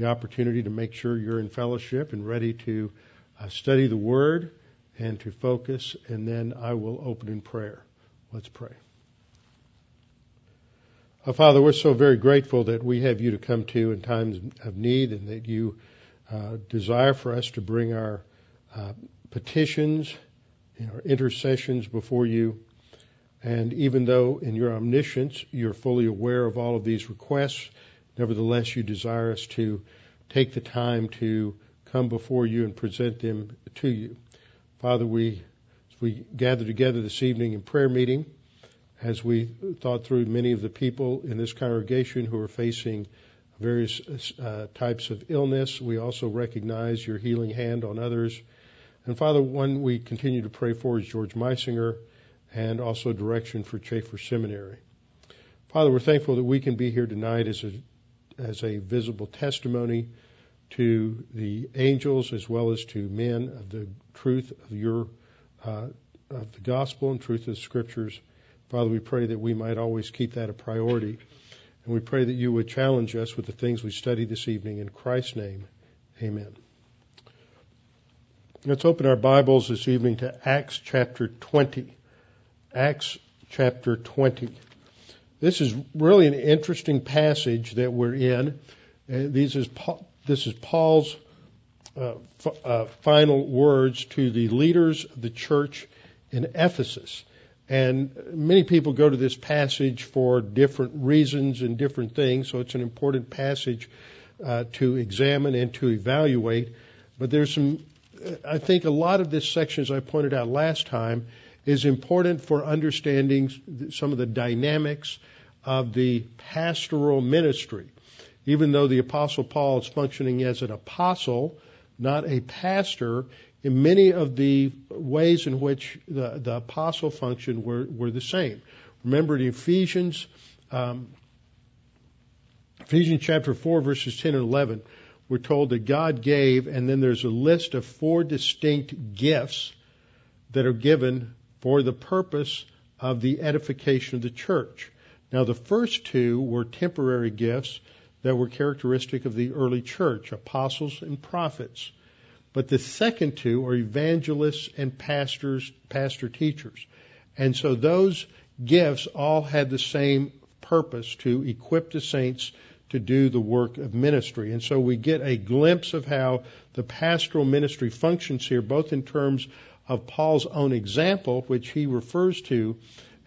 the opportunity to make sure you're in fellowship and ready to uh, study the Word and to focus, and then I will open in prayer. Let's pray. Uh, Father, we're so very grateful that we have you to come to in times of need and that you uh, desire for us to bring our uh, petitions, our intercessions before you. And even though in your omniscience you're fully aware of all of these requests, nevertheless you desire us to take the time to come before you and present them to you. Father, we, we gather together this evening in prayer meeting, as we thought through many of the people in this congregation who are facing various uh, types of illness, we also recognize your healing hand on others. And Father, one we continue to pray for is George Meisinger and also direction for Chafer Seminary. Father, we're thankful that we can be here tonight as a, as a visible testimony to the angels as well as to men of the truth of your uh, of the gospel and truth of the scriptures. Father, we pray that we might always keep that a priority. And we pray that you would challenge us with the things we study this evening. In Christ's name, amen. Let's open our Bibles this evening to Acts chapter 20. Acts chapter 20. This is really an interesting passage that we're in. Uh, these is this is Paul's uh, f- uh, final words to the leaders of the church in Ephesus. And many people go to this passage for different reasons and different things, so it's an important passage uh, to examine and to evaluate. But there's some, I think a lot of this section, as I pointed out last time, is important for understanding some of the dynamics of the pastoral ministry. Even though the Apostle Paul is functioning as an apostle, not a pastor, in many of the ways in which the, the apostle functioned were, were the same. Remember in Ephesians, um, Ephesians chapter 4 verses 10 and 11, we're told that God gave, and then there's a list of four distinct gifts that are given for the purpose of the edification of the church. Now the first two were temporary gifts that were characteristic of the early church, apostles and prophets. But the second two are evangelists and pastors, pastor teachers. And so those gifts all had the same purpose to equip the saints to do the work of ministry. And so we get a glimpse of how the pastoral ministry functions here, both in terms of Paul's own example, which he refers to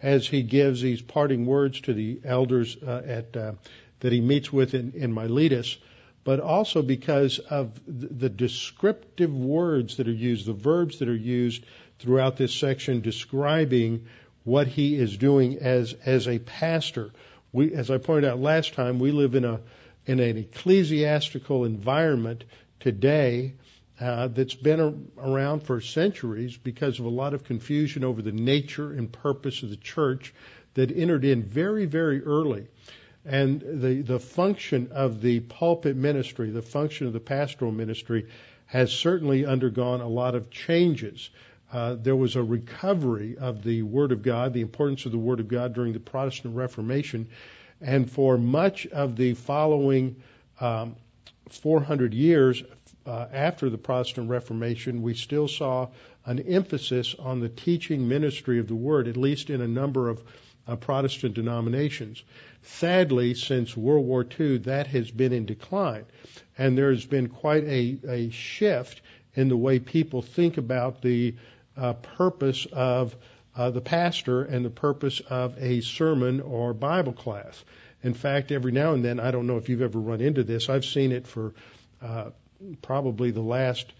as he gives these parting words to the elders uh, at, uh, that he meets with in, in Miletus, but also because of the descriptive words that are used, the verbs that are used throughout this section describing what he is doing as as a pastor. We, as I pointed out last time, we live in a in an ecclesiastical environment today uh, that's been around for centuries because of a lot of confusion over the nature and purpose of the church that entered in very very early. And the, the function of the pulpit ministry, the function of the pastoral ministry, has certainly undergone a lot of changes. Uh, there was a recovery of the Word of God, the importance of the Word of God during the Protestant Reformation, and for much of the following um, 400 years uh, after the Protestant Reformation, we still saw an emphasis on the teaching ministry of the Word, at least in a number of uh, Protestant denominations. Sadly, since World War II, that has been in decline. And there's been quite a, a shift in the way people think about the uh, purpose of uh, the pastor and the purpose of a sermon or Bible class. In fact, every now and then, I don't know if you've ever run into this, I've seen it for uh, probably the last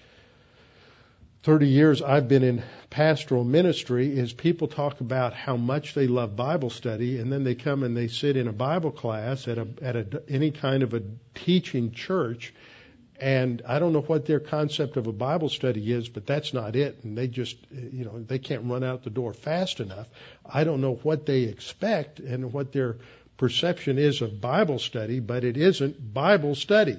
30 years I've been in pastoral ministry is people talk about how much they love Bible study and then they come and they sit in a Bible class at a at a any kind of a teaching church and I don't know what their concept of a Bible study is, but that's not it. And they just, you know, they can't run out the door fast enough. I don't know what they expect and what their perception is of Bible study, but it isn't Bible study.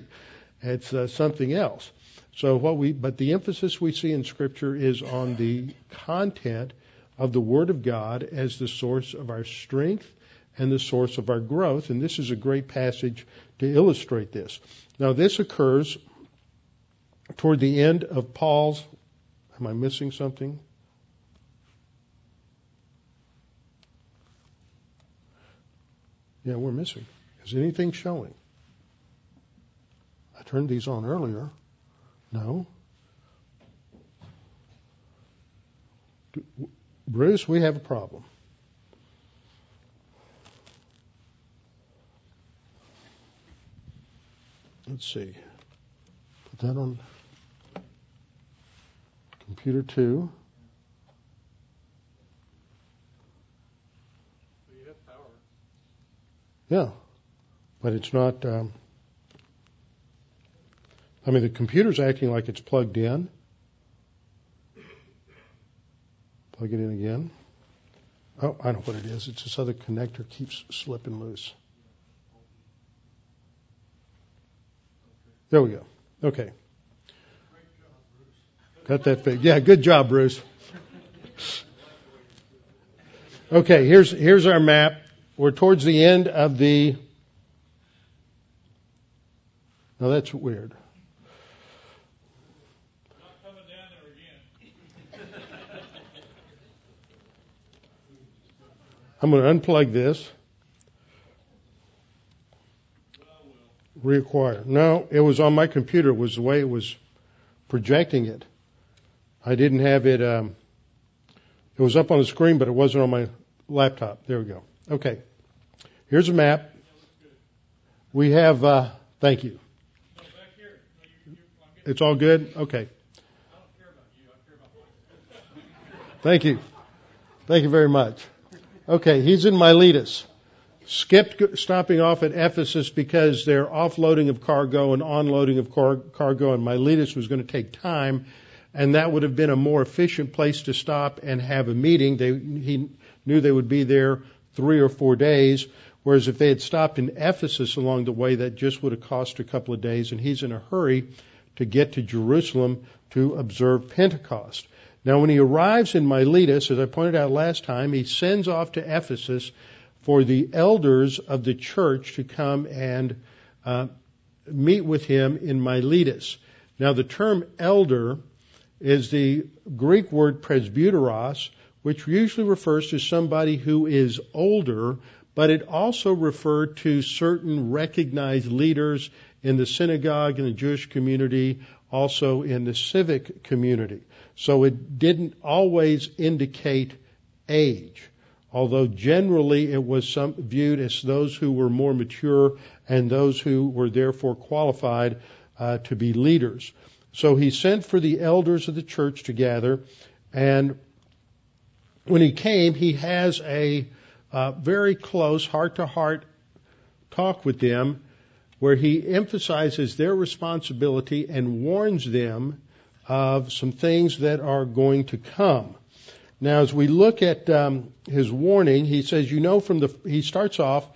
It's uh, something else. So what we, but the emphasis we see in Scripture is on the content of the Word of God as the source of our strength and the source of our growth. And this is a great passage to illustrate this. Now, this occurs toward the end of Paul's. Am I missing something? Yeah, we're missing. Is anything showing? Turned these on earlier. No. Bruce, we have a problem. Let's see. Put that on computer two. Yeah, but it's not. Um, I mean, the computer's acting like it's plugged in. Plug it in again. Oh, I know what it is. It's this other connector keeps slipping loose. There we go. Okay. Got that fixed. Yeah, good job, Bruce. Okay, here's here's our map. We're towards the end of the. Now that's weird. I'm going to unplug this. Reacquire. No, it was on my computer. It was the way it was projecting it. I didn't have it. Um, it was up on the screen, but it wasn't on my laptop. There we go. Okay. Here's a map. We have. Uh, thank you. It's all good. Okay. Thank you. Thank you very much. Okay, he's in Miletus. Skipped stopping off at Ephesus because their offloading of cargo and onloading of car- cargo in Miletus was going to take time, and that would have been a more efficient place to stop and have a meeting. They, he knew they would be there three or four days, whereas if they had stopped in Ephesus along the way, that just would have cost a couple of days, and he's in a hurry to get to Jerusalem to observe Pentecost. Now, when he arrives in Miletus, as I pointed out last time, he sends off to Ephesus for the elders of the church to come and uh, meet with him in Miletus. Now, the term elder is the Greek word presbyteros, which usually refers to somebody who is older, but it also referred to certain recognized leaders in the synagogue, in the Jewish community, also in the civic community. So it didn't always indicate age, although generally it was some, viewed as those who were more mature and those who were therefore qualified uh, to be leaders. So he sent for the elders of the church to gather, and when he came, he has a uh, very close heart to heart talk with them where he emphasizes their responsibility and warns them of some things that are going to come. Now, as we look at um, his warning, he says, you know, from the, he starts off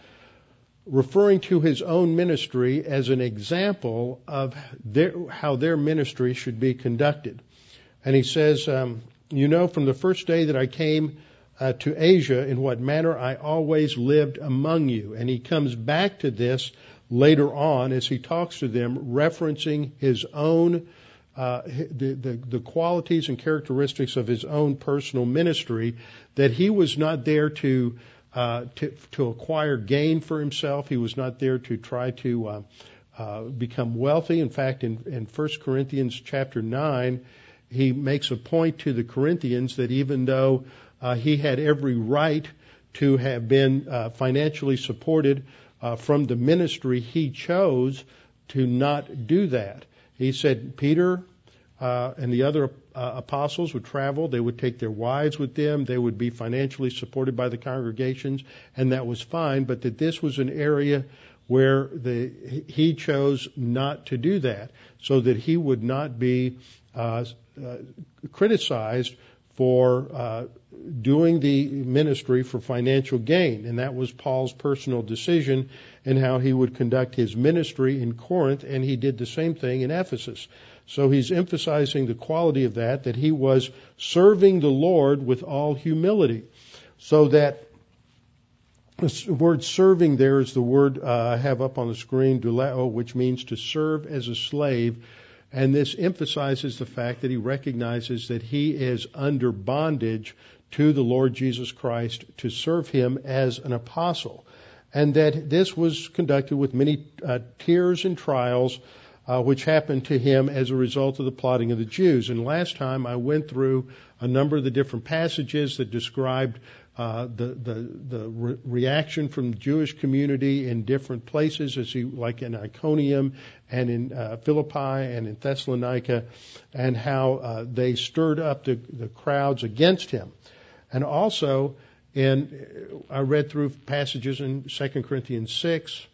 referring to his own ministry as an example of their, how their ministry should be conducted. And he says, um, you know, from the first day that I came uh, to Asia, in what manner I always lived among you. And he comes back to this later on as he talks to them, referencing his own uh, the, the, the qualities and characteristics of his own personal ministry, that he was not there to, uh, to, to acquire gain for himself. He was not there to try to uh, uh, become wealthy. In fact, in, in 1 Corinthians chapter 9, he makes a point to the Corinthians that even though uh, he had every right to have been uh, financially supported uh, from the ministry, he chose to not do that. He said, Peter uh, and the other uh, apostles would travel. They would take their wives with them. They would be financially supported by the congregations, and that was fine. But that this was an area where the, he chose not to do that so that he would not be uh, uh, criticized for uh, doing the ministry for financial gain. And that was Paul's personal decision and how he would conduct his ministry in Corinth, and he did the same thing in Ephesus. So he's emphasizing the quality of that, that he was serving the Lord with all humility. So that the word serving there is the word uh, I have up on the screen, douleo, which means to serve as a slave and this emphasizes the fact that he recognizes that he is under bondage to the Lord Jesus Christ to serve him as an apostle. And that this was conducted with many uh, tears and trials, uh, which happened to him as a result of the plotting of the Jews. And last time I went through a number of the different passages that described uh, the the the re- reaction from the Jewish community in different places, as he like in Iconium and in uh, Philippi and in Thessalonica, and how uh, they stirred up the, the crowds against him, and also in I read through passages in 2 Corinthians six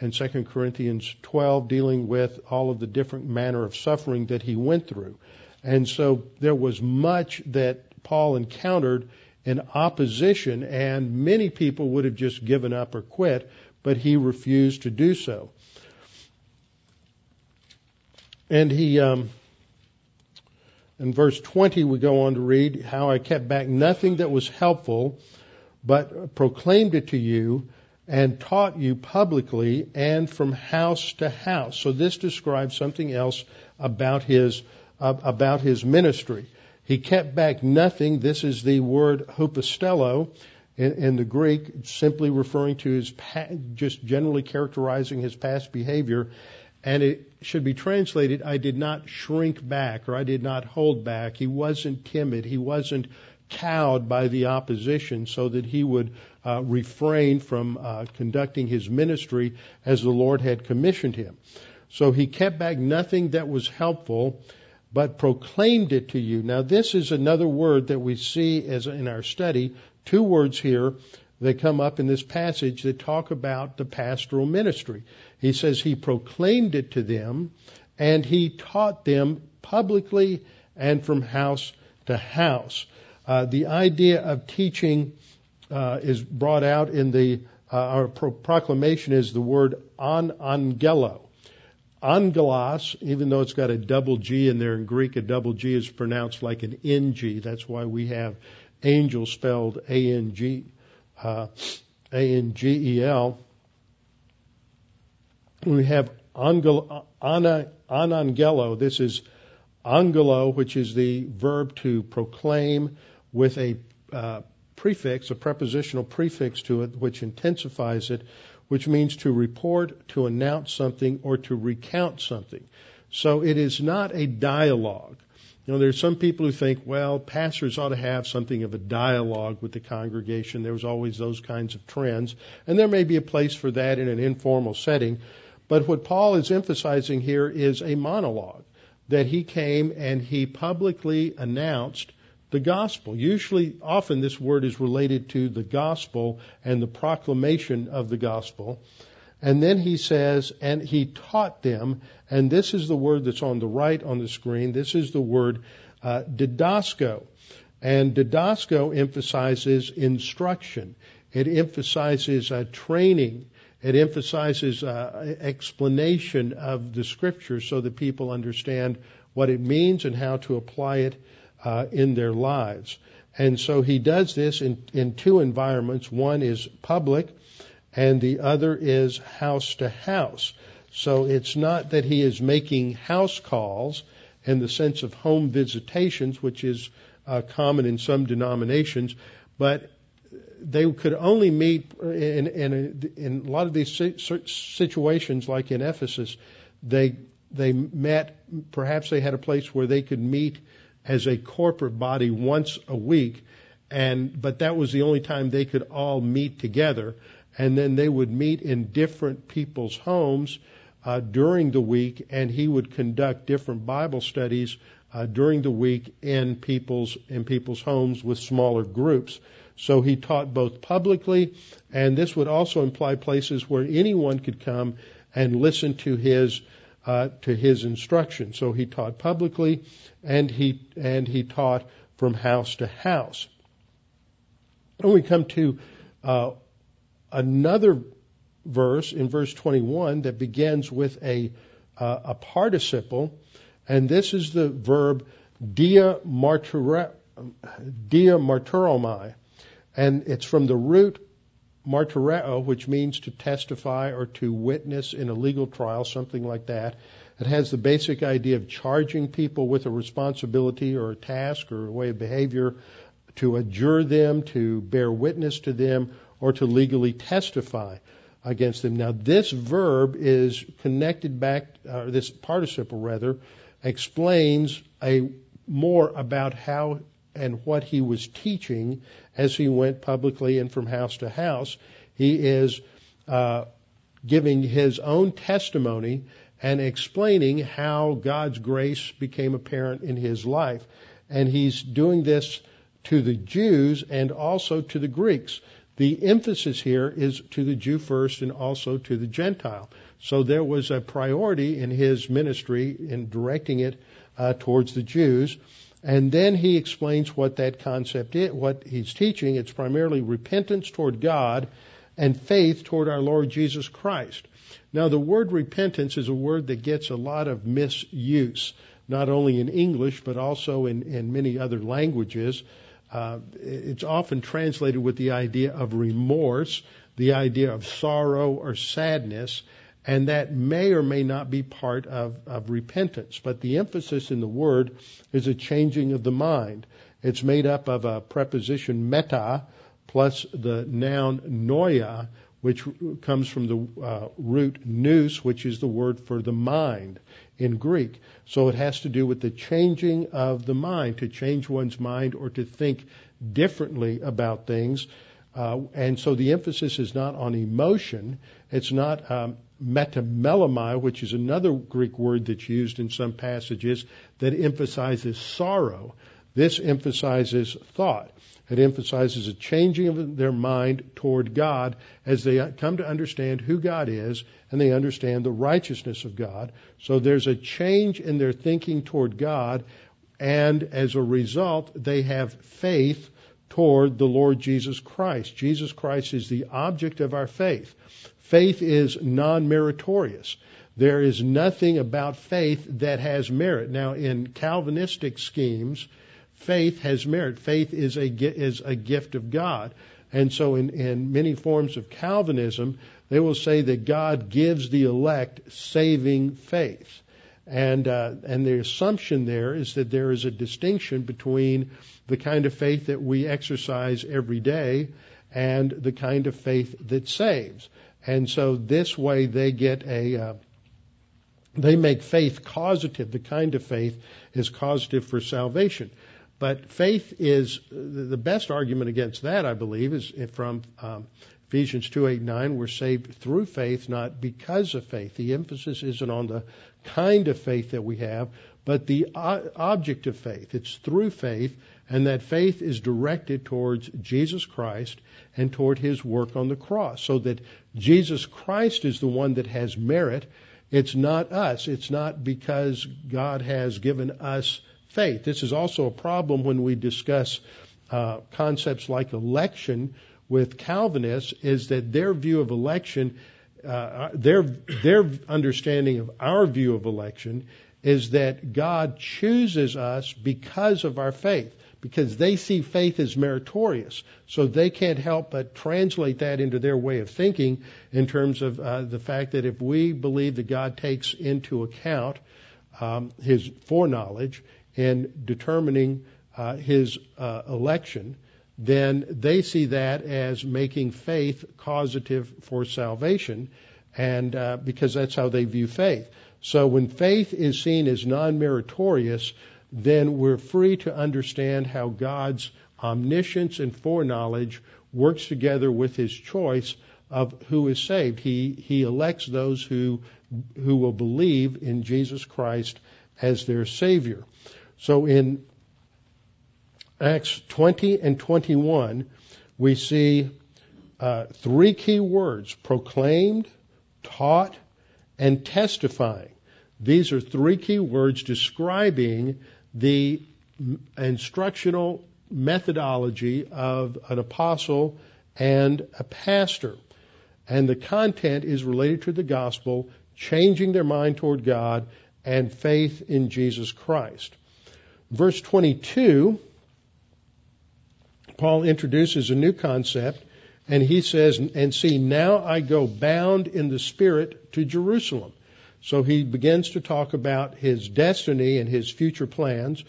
and 2 Corinthians 12 dealing with all of the different manner of suffering that he went through, and so there was much that Paul encountered in opposition, and many people would have just given up or quit, but he refused to do so. And he, um, in verse 20, we go on to read how I kept back nothing that was helpful, but proclaimed it to you and taught you publicly and from house to house. So this describes something else about his uh, about his ministry. He kept back nothing. This is the word hupostello in, in the Greek, simply referring to his, just generally characterizing his past behavior. And it should be translated, I did not shrink back or I did not hold back. He wasn't timid. He wasn't cowed by the opposition so that he would uh, refrain from uh, conducting his ministry as the Lord had commissioned him. So he kept back nothing that was helpful but proclaimed it to you. Now, this is another word that we see as in our study. Two words here that come up in this passage that talk about the pastoral ministry. He says he proclaimed it to them and he taught them publicly and from house to house. Uh, the idea of teaching uh, is brought out in the uh, our pro- proclamation is the word on angelo. Angelos, even though it's got a double G in there in Greek, a double G is pronounced like an NG. That's why we have angel spelled A-N-G, uh, A-N-G-E-L. We have angelo, ana, anangelo. This is angelo, which is the verb to proclaim with a uh, prefix, a prepositional prefix to it, which intensifies it which means to report, to announce something, or to recount something. So it is not a dialogue. You know, there's some people who think, well, pastors ought to have something of a dialogue with the congregation. There's always those kinds of trends. And there may be a place for that in an informal setting. But what Paul is emphasizing here is a monologue that he came and he publicly announced the gospel. Usually, often this word is related to the gospel and the proclamation of the gospel. And then he says, and he taught them, and this is the word that's on the right on the screen. This is the word uh, didasco. And didasco emphasizes instruction. It emphasizes uh, training. It emphasizes uh, explanation of the scripture so that people understand what it means and how to apply it uh, in their lives. And so he does this in, in two environments. One is public, and the other is house to house. So it's not that he is making house calls in the sense of home visitations, which is uh, common in some denominations, but they could only meet in, in, a, in a lot of these situations, like in Ephesus, they they met. Perhaps they had a place where they could meet as a corporate body once a week, and but that was the only time they could all meet together, and then they would meet in different people's homes uh, during the week, and he would conduct different Bible studies uh, during the week in people's in people's homes with smaller groups. So he taught both publicly, and this would also imply places where anyone could come and listen to his uh, to his instruction. So he taught publicly, and he and he taught from house to house. And we come to uh, another verse in verse 21 that begins with a uh, a participle, and this is the verb dia martyra, dia martyromai, and it's from the root martyreo, which means to testify or to witness in a legal trial, something like that. It has the basic idea of charging people with a responsibility or a task or a way of behavior, to adjure them, to bear witness to them, or to legally testify against them. Now, this verb is connected back, or this participle rather, explains a more about how and what he was teaching as he went publicly and from house to house. He is uh, giving his own testimony and explaining how God's grace became apparent in his life. And he's doing this to the Jews and also to the Greeks. The emphasis here is to the Jew first and also to the Gentile. So there was a priority in his ministry in directing it uh, towards the Jews. And then he explains what that concept is, what he's teaching. It's primarily repentance toward God and faith toward our Lord Jesus Christ. Now, the word repentance is a word that gets a lot of misuse, not only in English, but also in, in many other languages. Uh, it's often translated with the idea of remorse, the idea of sorrow or sadness, and that may or may not be part of, of repentance. But the emphasis in the word is a changing of the mind. It's made up of a preposition meta plus the noun noia, which comes from the uh, root nous, which is the word for the mind in Greek. So it has to do with the changing of the mind, to change one's mind or to think differently about things. Uh, and so the emphasis is not on emotion. It's not um, metamelomai, which is another Greek word that's used in some passages that emphasizes sorrow. This emphasizes thought. It emphasizes a changing of their mind toward God as they come to understand who God is and they understand the righteousness of God. So there's a change in their thinking toward God, and as a result, they have faith toward the Lord Jesus Christ. Jesus Christ is the object of our faith. Faith is non meritorious. There is nothing about faith that has merit. Now, in Calvinistic schemes, faith has merit. Faith is a, is a gift of God. And so, in, in many forms of Calvinism, they will say that God gives the elect saving faith. And, uh, and the assumption there is that there is a distinction between the kind of faith that we exercise every day and the kind of faith that saves. And so this way they get a, uh, they make faith causative. The kind of faith is causative for salvation. But faith is the best argument against that, I believe, is from um, Ephesians 2 8 9. We're saved through faith, not because of faith. The emphasis isn't on the kind of faith that we have, but the object of faith. It's through faith, and that faith is directed towards Jesus Christ and toward his work on the cross, so that Jesus Christ is the one that has merit. It's not us. It's not because God has given us faith. This is also a problem when we discuss uh, concepts like election with Calvinists, is that their view of election, uh, their their understanding of our view of election is that God chooses us because of our faith because they see faith as meritorious. So they can't help but translate that into their way of thinking in terms of uh, the fact that if we believe that God takes into account um, his foreknowledge in determining uh, his uh, election, then they see that as making faith causative for salvation, and uh, because that's how they view faith. So when faith is seen as non-meritorious, then we're free to understand how God's omniscience and foreknowledge works together with his choice of who is saved. He, he elects those who, who will believe in Jesus Christ as their Savior. So in Acts 20 and 21, we see uh, three key words proclaimed, taught, and testifying. These are three key words describing the instructional methodology of an apostle and a pastor. And the content is related to the gospel, changing their mind toward God, and faith in Jesus Christ. Verse 22, Paul introduces a new concept, and he says, And see, now I go bound in the Spirit to Jerusalem. So he begins to talk about his destiny and his future plans.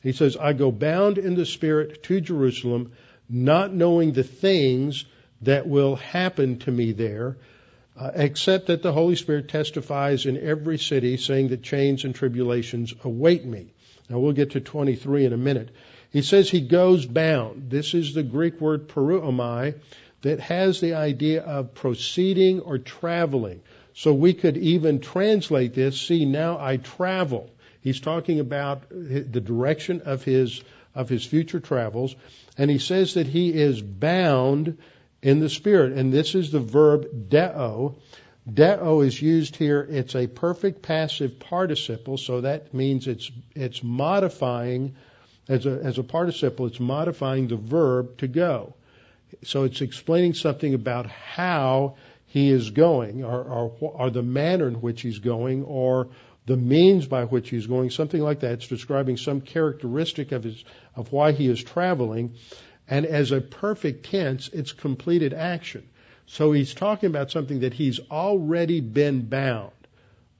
He says, I go bound in the Spirit to Jerusalem, not knowing the things that will happen to me there, uh, except that the Holy Spirit testifies in every city, saying that chains and tribulations await me. Now we'll get to 23 in a minute. He says he goes bound. This is the Greek word poreuomai that has the idea of proceeding or traveling. So we could even translate this, see now I travel. He's talking about the direction of his of his future travels, and he says that he is bound in the Spirit. And this is the verb deo. Deo is used here. It's a perfect passive participle, so that means it's it's modifying as a as a participle. It's modifying the verb to go. So it's explaining something about how he is going, or, or, or the manner in which he's going, or the means by which he's going, something like that. It's describing some characteristic of his of why he is traveling. And as a perfect tense, it's completed action. So he's talking about something that he's already been bound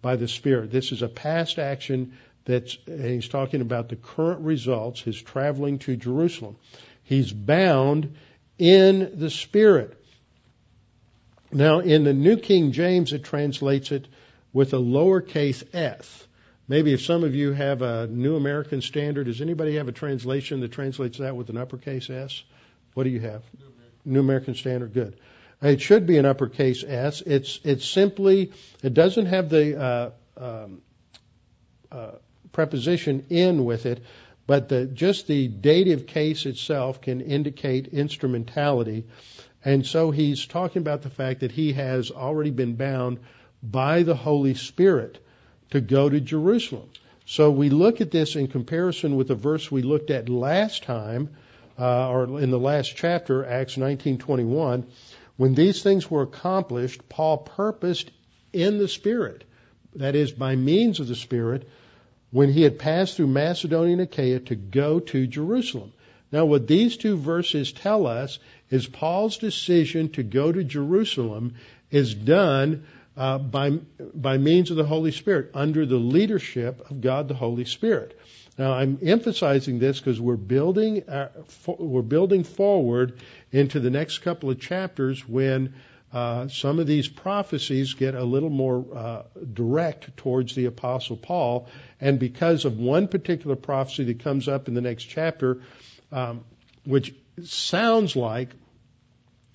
by the Spirit. This is a past action that's, and he's talking about the current results, his traveling to Jerusalem. He's bound in the Spirit. Now, in the New King James, it translates it with a lowercase s. Maybe if some of you have a New American Standard, does anybody have a translation that translates that with an uppercase S? What do you have? New American, New American Standard. Good. It should be an uppercase S. It's it's simply it doesn't have the uh, um, uh, preposition in with it, but the just the dative case itself can indicate instrumentality, and so he's talking about the fact that he has already been bound by the Holy Spirit to go to Jerusalem. So we look at this in comparison with the verse we looked at last time, uh, or in the last chapter, Acts 19:21. When these things were accomplished, Paul purposed in the Spirit, that is, by means of the Spirit, when he had passed through Macedonia and Achaia to go to Jerusalem. Now, what these two verses tell us is Paul's decision to go to Jerusalem is done uh, by, by means of the Holy Spirit, under the leadership of God the Holy Spirit. Now, I'm emphasizing this because we're building uh, for, we're building forward into the next couple of chapters when uh, some of these prophecies get a little more uh, direct towards the Apostle Paul, and because of one particular prophecy that comes up in the next chapter, um, which sounds like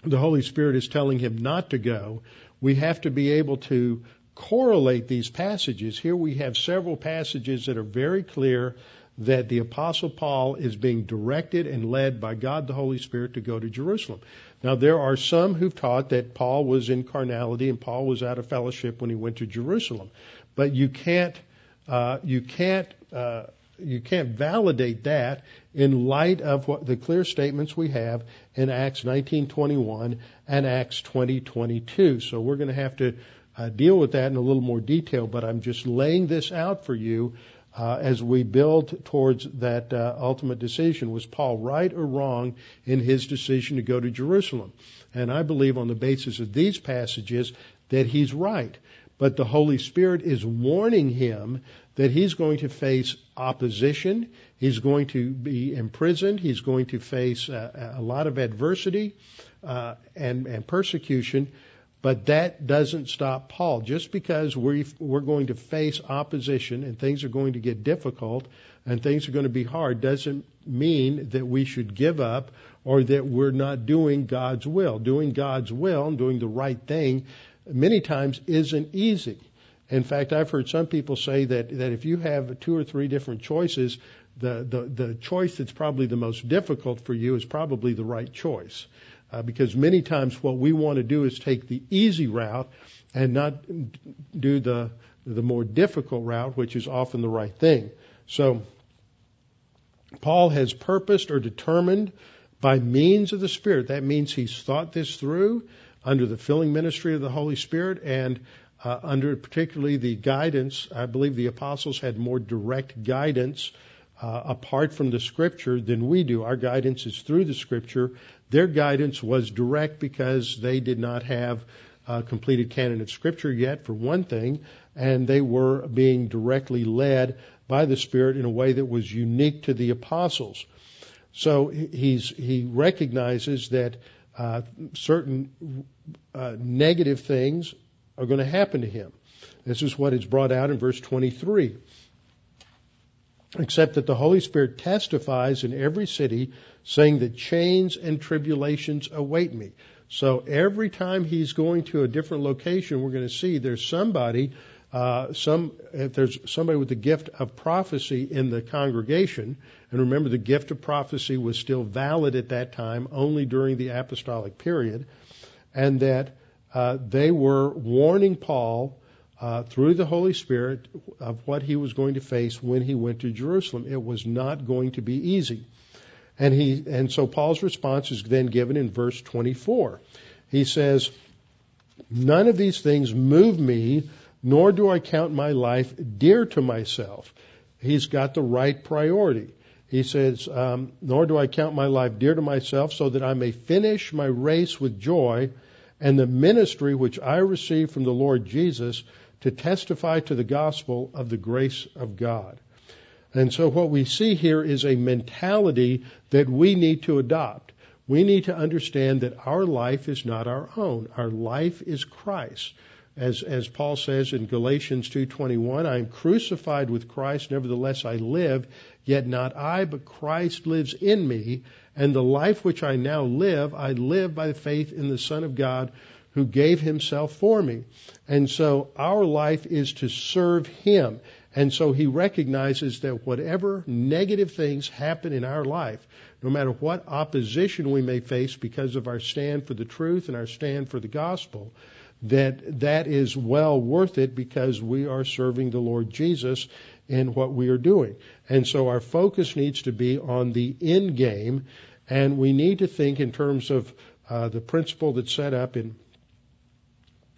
the Holy Spirit is telling him not to go, we have to be able to correlate these passages. Here we have several passages that are very clear that the Apostle Paul is being directed and led by God the Holy Spirit to go to Jerusalem. Now, there are some who've taught that Paul was in carnality and Paul was out of fellowship when he went to Jerusalem, but you can't uh, you can't uh, you can't validate that in light of what the clear statements we have in Acts 19:21 and Acts 20:22. So we're going to have to uh, deal with that in a little more detail, but I'm just laying this out for you uh, as we build towards that uh, ultimate decision. Was Paul right or wrong in his decision to go to Jerusalem? And I believe on the basis of these passages that he's right. But the Holy Spirit is warning him that he's going to face opposition, he's going to be imprisoned, he's going to face a, a lot of adversity uh, and, and persecution. But that doesn't stop Paul. Just because we we're going to face opposition and things are going to get difficult and things are going to be hard doesn't mean that we should give up or that we're not doing God's will. Doing God's will and doing the right thing many times isn't easy. In fact, I've heard some people say that, that if you have two or three different choices, the, the, the choice that's probably the most difficult for you is probably the right choice. Uh, because many times what we want to do is take the easy route and not do the the more difficult route, which is often the right thing. So Paul has purposed or determined by means of the Spirit. That means he's thought this through under the filling ministry of the Holy Spirit and uh, under particularly the guidance. I believe the apostles had more direct guidance uh, apart from the Scripture than we do. Our guidance is through the Scripture. Their guidance was direct because they did not have a completed canon of Scripture yet, for one thing, and they were being directly led by the Spirit in a way that was unique to the apostles. So he's, he recognizes that uh, certain uh, negative things are going to happen to him. This is what is brought out in verse 23. Except that the Holy Spirit testifies in every city, saying that chains and tribulations await me. So every time he's going to a different location, we're going to see there's somebody, uh, some if there's somebody with the gift of prophecy in the congregation. And remember, the gift of prophecy was still valid at that time, only during the apostolic period, and that uh, they were warning Paul uh, through the Holy Spirit of what he was going to face when he went to Jerusalem. It was not going to be easy. And he and so Paul's response is then given in verse 24. He says, "None of these things move me, nor do I count my life dear to myself." He's got the right priority. He says, um, "Nor do I count my life dear to myself, so that I may finish my race with joy, and the ministry which I received from the Lord Jesus to testify to the gospel of the grace of God." And so what we see here is a mentality that we need to adopt. We need to understand that our life is not our own. Our life is Christ. As, as Paul says in Galatians 2.21, I am crucified with Christ, nevertheless I live, yet not I, but Christ lives in me, and the life which I now live, I live by faith in the Son of God who gave himself for me. And so our life is to serve him. And so he recognizes that whatever negative things happen in our life, no matter what opposition we may face because of our stand for the truth and our stand for the gospel, that that is well worth it because we are serving the Lord Jesus in what we are doing. And so our focus needs to be on the end game, and we need to think in terms of uh, the principle that's set up in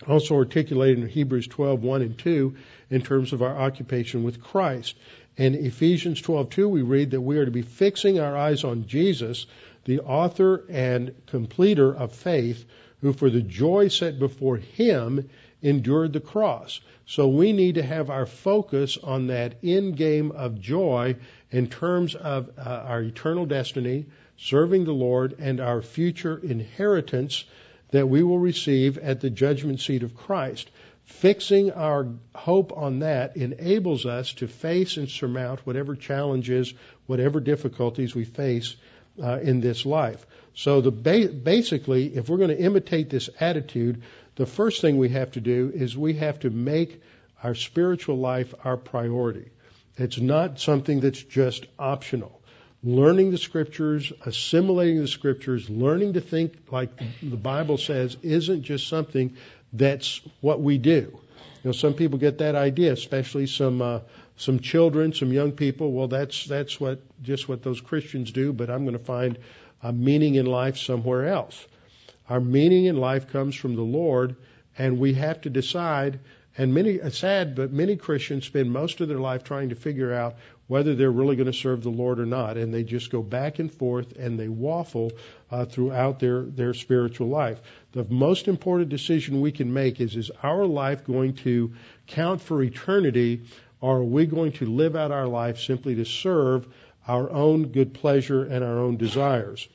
also articulated in Hebrews 12, 1 and 2 in terms of our occupation with Christ. In Ephesians 12:2 we read that we are to be fixing our eyes on Jesus, the author and completer of faith, who for the joy set before him endured the cross. So we need to have our focus on that end game of joy in terms of uh, our eternal destiny, serving the Lord, and our future inheritance that we will receive at the judgment seat of Christ. Fixing our hope on that enables us to face and surmount whatever challenges, whatever difficulties we face uh, in this life. So the ba- basically, if we're going to imitate this attitude, the first thing we have to do is we have to make our spiritual life our priority. It's not something that's just optional. Learning the scriptures, assimilating the scriptures, learning to think like the Bible says isn't just something that's what we do. You know, some people get that idea, especially some uh, some children, some young people. Well, that's that's what just what those Christians do. But I'm going to find a meaning in life somewhere else. Our meaning in life comes from the Lord, and we have to decide. And many, it's sad, but many Christians spend most of their life trying to figure out whether they're really going to serve the Lord or not, and they just go back and forth and they waffle uh, throughout their their spiritual life. The most important decision we can make is: Is our life going to count for eternity, or are we going to live out our life simply to serve our own good pleasure and our own desires?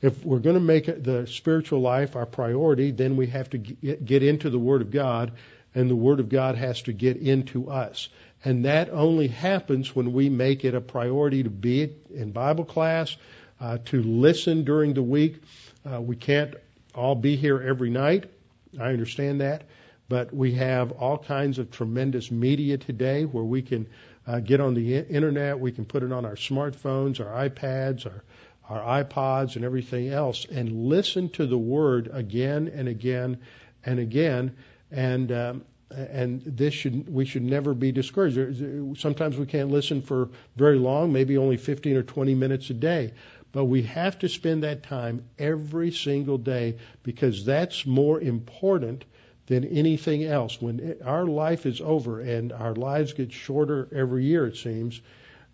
If we're going to make the spiritual life our priority, then we have to get into the Word of God, and the Word of God has to get into us. And that only happens when we make it a priority to be in Bible class, uh, to listen during the week. Uh, we can't all be here every night. I understand that. But we have all kinds of tremendous media today where we can uh, get on the internet. We can put it on our smartphones, our iPads, our, our iPods and everything else and listen to the Word again and again and again. And um, and this should we should never be discouraged. Sometimes we can't listen for very long, maybe only 15 or 20 minutes a day, but we have to spend that time every single day because that's more important than anything else. When our life is over and our lives get shorter every year, it seems,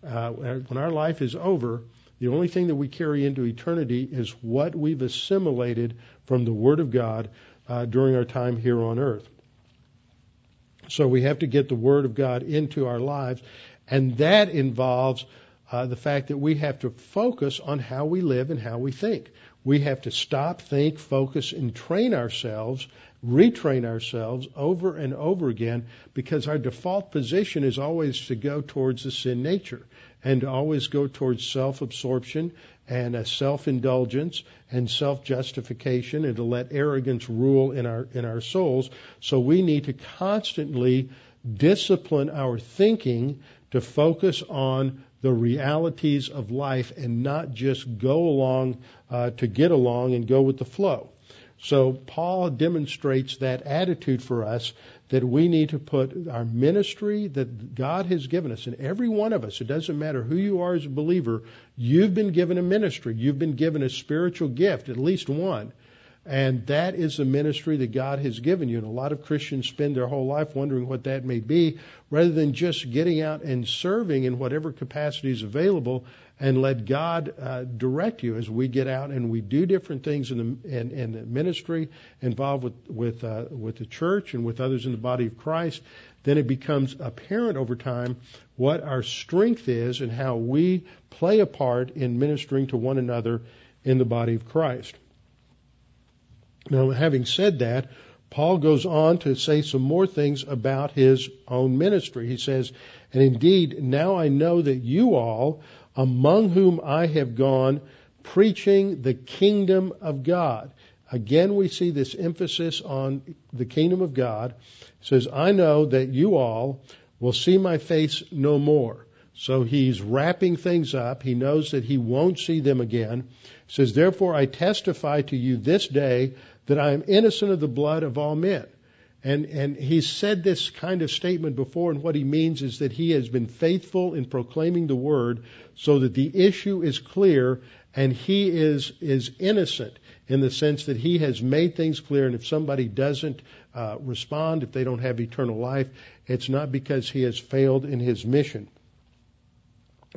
uh, when our life is over, the only thing that we carry into eternity is what we've assimilated from the Word of God uh, during our time here on earth. So we have to get the Word of God into our lives, and that involves uh, the fact that we have to focus on how we live and how we think. We have to stop, think, focus, and train ourselves, retrain ourselves over and over again because our default position is always to go towards the sin nature and always go towards self absorption and a self indulgence and self justification and to let arrogance rule in our in our souls. So we need to constantly discipline our thinking to focus on the realities of life and not just go along uh, to get along and go with the flow. So Paul demonstrates that attitude for us that we need to put our ministry that God has given us, and every one of us, it doesn't matter who you are as a believer, you've been given a ministry. You've been given a spiritual gift, at least one. And that is the ministry that God has given you. And a lot of Christians spend their whole life wondering what that may be, rather than just getting out and serving in whatever capacity is available and let God uh, direct you as we get out and we do different things in the, in, in the ministry involved with with uh, with the church and with others in the body of Christ. Then it becomes apparent over time what our strength is and how we play a part in ministering to one another in the body of Christ. Now, having said that, Paul goes on to say some more things about his own ministry. He says, And indeed, now I know that you all, among whom I have gone, preaching the kingdom of God. Again, we see this emphasis on the kingdom of God. He says, I know that you all will see my face no more. So he's wrapping things up. He knows that he won't see them again. He says, Therefore I testify to you this day that I am innocent of the blood of all men. And, and he's said this kind of statement before, and what he means is that he has been faithful in proclaiming the word so that the issue is clear and he is, is innocent in the sense that he has made things clear. And if somebody doesn't uh, respond, if they don't have eternal life, it's not because he has failed in his mission.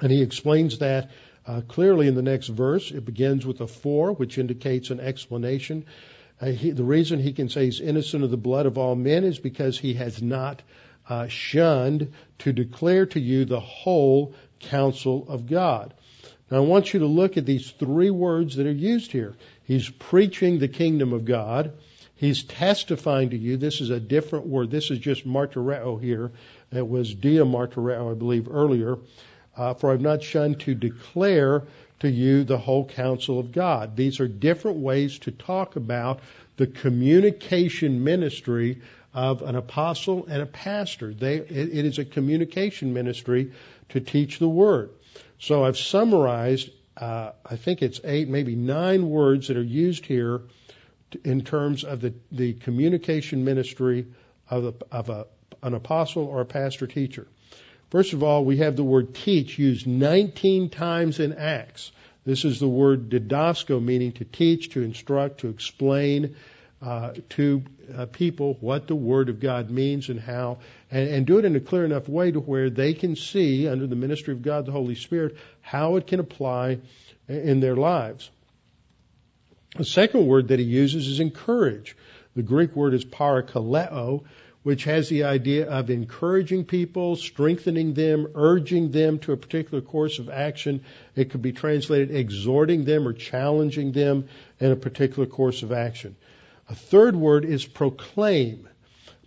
And he explains that uh, clearly in the next verse. It begins with a for, which indicates an explanation. Uh, he, the reason he can say he's innocent of the blood of all men is because he has not uh, shunned to declare to you the whole counsel of God. Now I want you to look at these three words that are used here. He's preaching the kingdom of God. He's testifying to you. This is a different word. This is just martyreo here. It was dia martyreo, I believe, earlier. Uh, for I've not shunned to declare to you the whole counsel of God. These are different ways to talk about the communication ministry of an apostle and a pastor. They, it, is a communication ministry to teach the word. So I've summarized, uh, I think it's eight, maybe nine words that are used here in terms of the, the communication ministry of, a, of a, an apostle or a pastor teacher. First of all, we have the word teach used 19 times in Acts. This is the word didasko, meaning to teach, to instruct, to explain uh, to uh, people what the Word of God means and how, and, and do it in a clear enough way to where they can see, under the ministry of God the Holy Spirit, how it can apply in their lives. The second word that he uses is encourage. The Greek word is parakaleo, which has the idea of encouraging people, strengthening them, urging them to a particular course of action. It could be translated exhorting them or challenging them in a particular course of action. A third word is proclaim.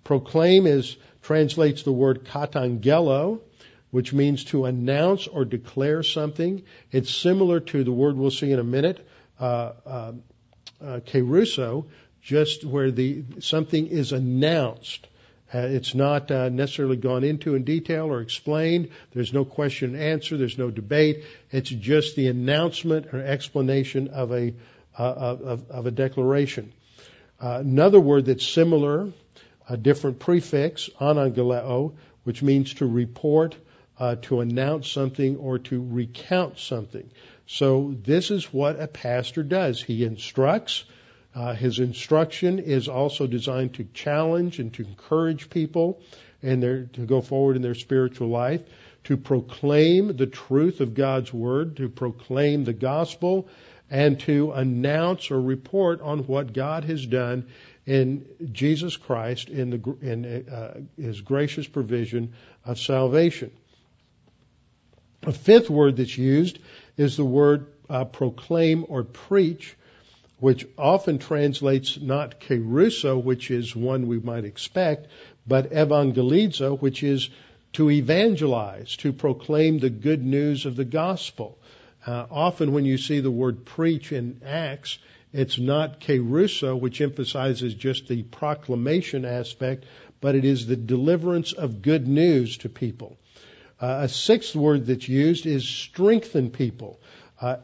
Proclaim is translates the word katangelo, which means to announce or declare something. It's similar to the word we'll see in a minute, uh, uh, uh, kerusso, just where the something is announced it's not uh, necessarily gone into in detail or explained. There's no question and answer. There's no debate. It's just the announcement or explanation of a uh, of, a declaration. Uh, another word that's similar, a different prefix, anangelo, which means to report, uh, to announce something, or to recount something. So this is what a pastor does. He instructs. Uh, his instruction is also designed to challenge and to encourage people and their, to go forward in their spiritual life, to proclaim the truth of God's word, to proclaim the gospel, and to announce or report on what God has done in Jesus Christ in, the, in uh, His gracious provision of salvation. A fifth word that's used is the word uh, proclaim or preach, which often translates not kerusso, which is one we might expect, but evangelizo, which is to evangelize, to proclaim the good news of the gospel. Uh, often when you see the word preach in Acts, it's not kerusso, which emphasizes just the proclamation aspect, but it is the deliverance of good news to people. Uh, a sixth word that's used is strengthen people uh,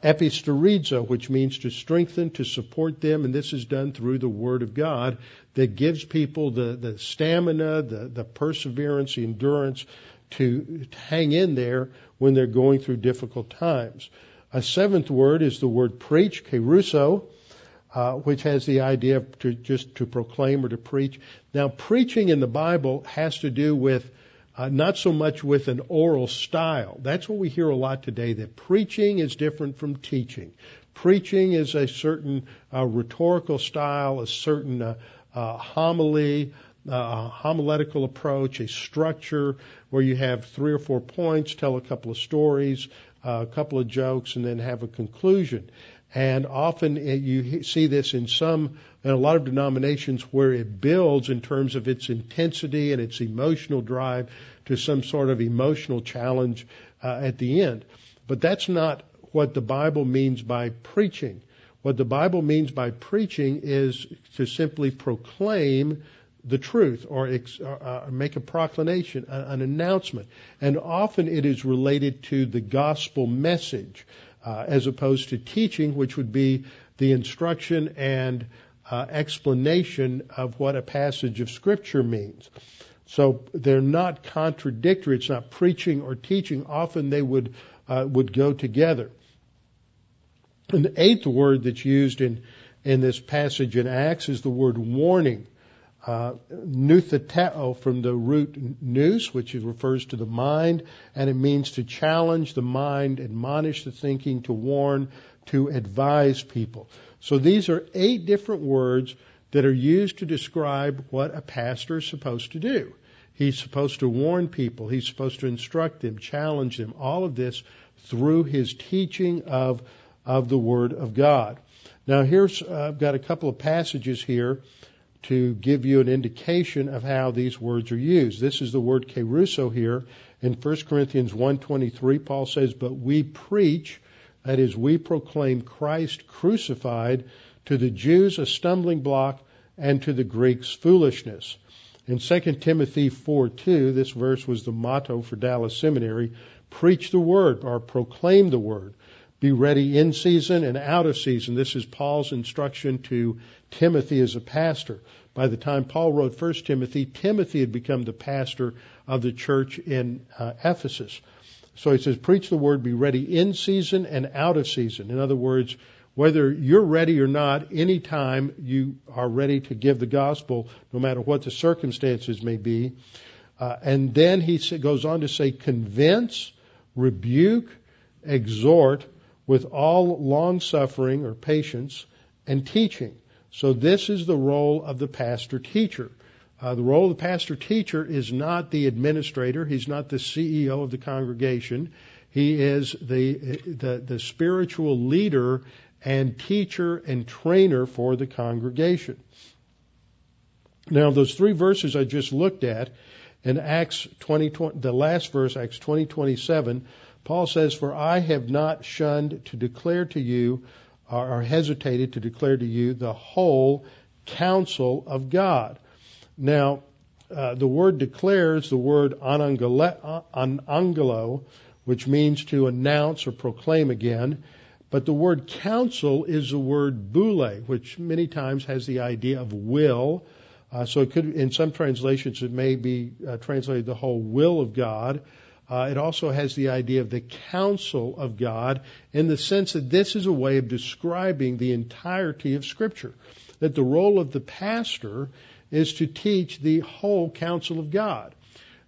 which means to strengthen, to support them, and this is done through the Word of God that gives people the, the stamina, the, the perseverance, the endurance to, to hang in there when they're going through difficult times. A seventh word is the word preach, kerusso, uh, which has the idea of to, just to proclaim or to preach. Now, preaching in the Bible has to do with uh, not so much with an oral style. That's what we hear a lot today, that preaching is different from teaching. Preaching is a certain uh, rhetorical style, a certain uh, uh homily, uh, a homiletical approach, a structure where you have three or four points, tell a couple of stories, uh, a couple of jokes, and then have a conclusion. And often you see this in some, in a lot of denominations where it builds in terms of its intensity and its emotional drive to some sort of emotional challenge uh, at the end. But that's not what the Bible means by preaching. What the Bible means by preaching is to simply proclaim the truth or ex, uh, uh make a proclamation, an announcement. And often it is related to the gospel message uh, as opposed to teaching, which would be the instruction and explanation of what a passage of Scripture means. So they're not contradictory. It's not preaching or teaching. Often they would uh, would go together. And the eighth word that's used in in this passage in Acts is the word warning uh, noutheteo from the root nous, which refers to the mind, and it means to challenge the mind, admonish the thinking, to warn, to advise people. So these are eight different words that are used to describe what a pastor is supposed to do. He's supposed to warn people. He's supposed to instruct them, challenge them. All of this through his teaching of of the Word of God. Now, here's uh, I've got a couple of passages here to give you an indication of how these words are used. This is the word kerusso here in 1 Corinthians 1:23. Paul says, "But we preach, that is, we proclaim Christ crucified, to the Jews a stumbling block, and to the Greeks foolishness." In 2 Timothy 4:2, this verse was the motto for Dallas Seminary: "Preach the word or proclaim the word." Be ready in season and out of season. This is Paul's instruction to Timothy as a pastor. By the time Paul wrote 1 Timothy, Timothy had become the pastor of the church in uh, Ephesus. So he says, preach the word, be ready in season and out of season. In other words, whether you're ready or not, anytime you are ready to give the gospel, no matter what the circumstances may be. Uh, and then he goes on to say, convince, rebuke, exhort with all long suffering or patience and teaching. So this is the role of the pastor teacher. Uh, the role of the pastor teacher is not the administrator. He's not the CEO of the congregation. He is the, the, the spiritual leader and teacher and trainer for the congregation. Now, those three verses I just looked at in Acts 20, 20 the last verse, Acts 20, 27, Paul says, For I have not shunned to declare to you, or hesitated to declare to you, the whole counsel of God. Now, uh, the word declares the word anangelo, which means to announce or proclaim again. But the word counsel is the word boule, which many times has the idea of will. Uh, so it could, in some translations, it may be uh, translated the whole will of God. Uh, it also has the idea of the counsel of God in the sense that this is a way of describing the entirety of Scripture. That the role of the pastor is to teach the whole counsel of God.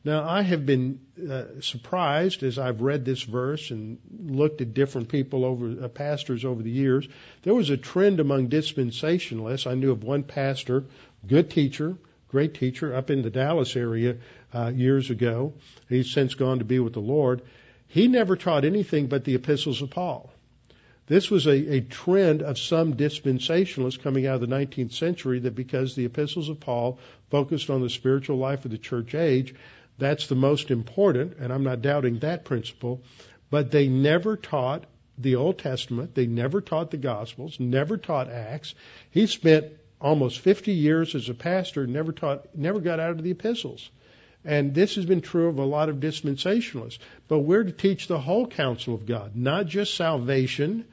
Now, I have been uh, surprised as I've read this verse and looked at different people over, uh, pastors over the years. There was a trend among dispensationalists. I knew of one pastor, good teacher, great teacher up in the Dallas area uh, years ago. He's since gone to be with the Lord. He never taught anything but the epistles of Paul. This was a, a trend of some dispensationalists coming out of the 19th century that because the epistles of Paul focused on the spiritual life of the church age, that's the most important, and I'm not doubting that principle, but they never taught the Old Testament, they never taught the Gospels, never taught Acts. He spent almost 50 years as a pastor, never taught, never got out of the epistles. And this has been true of a lot of dispensationalists. But we're to teach the whole counsel of God, not just salvation,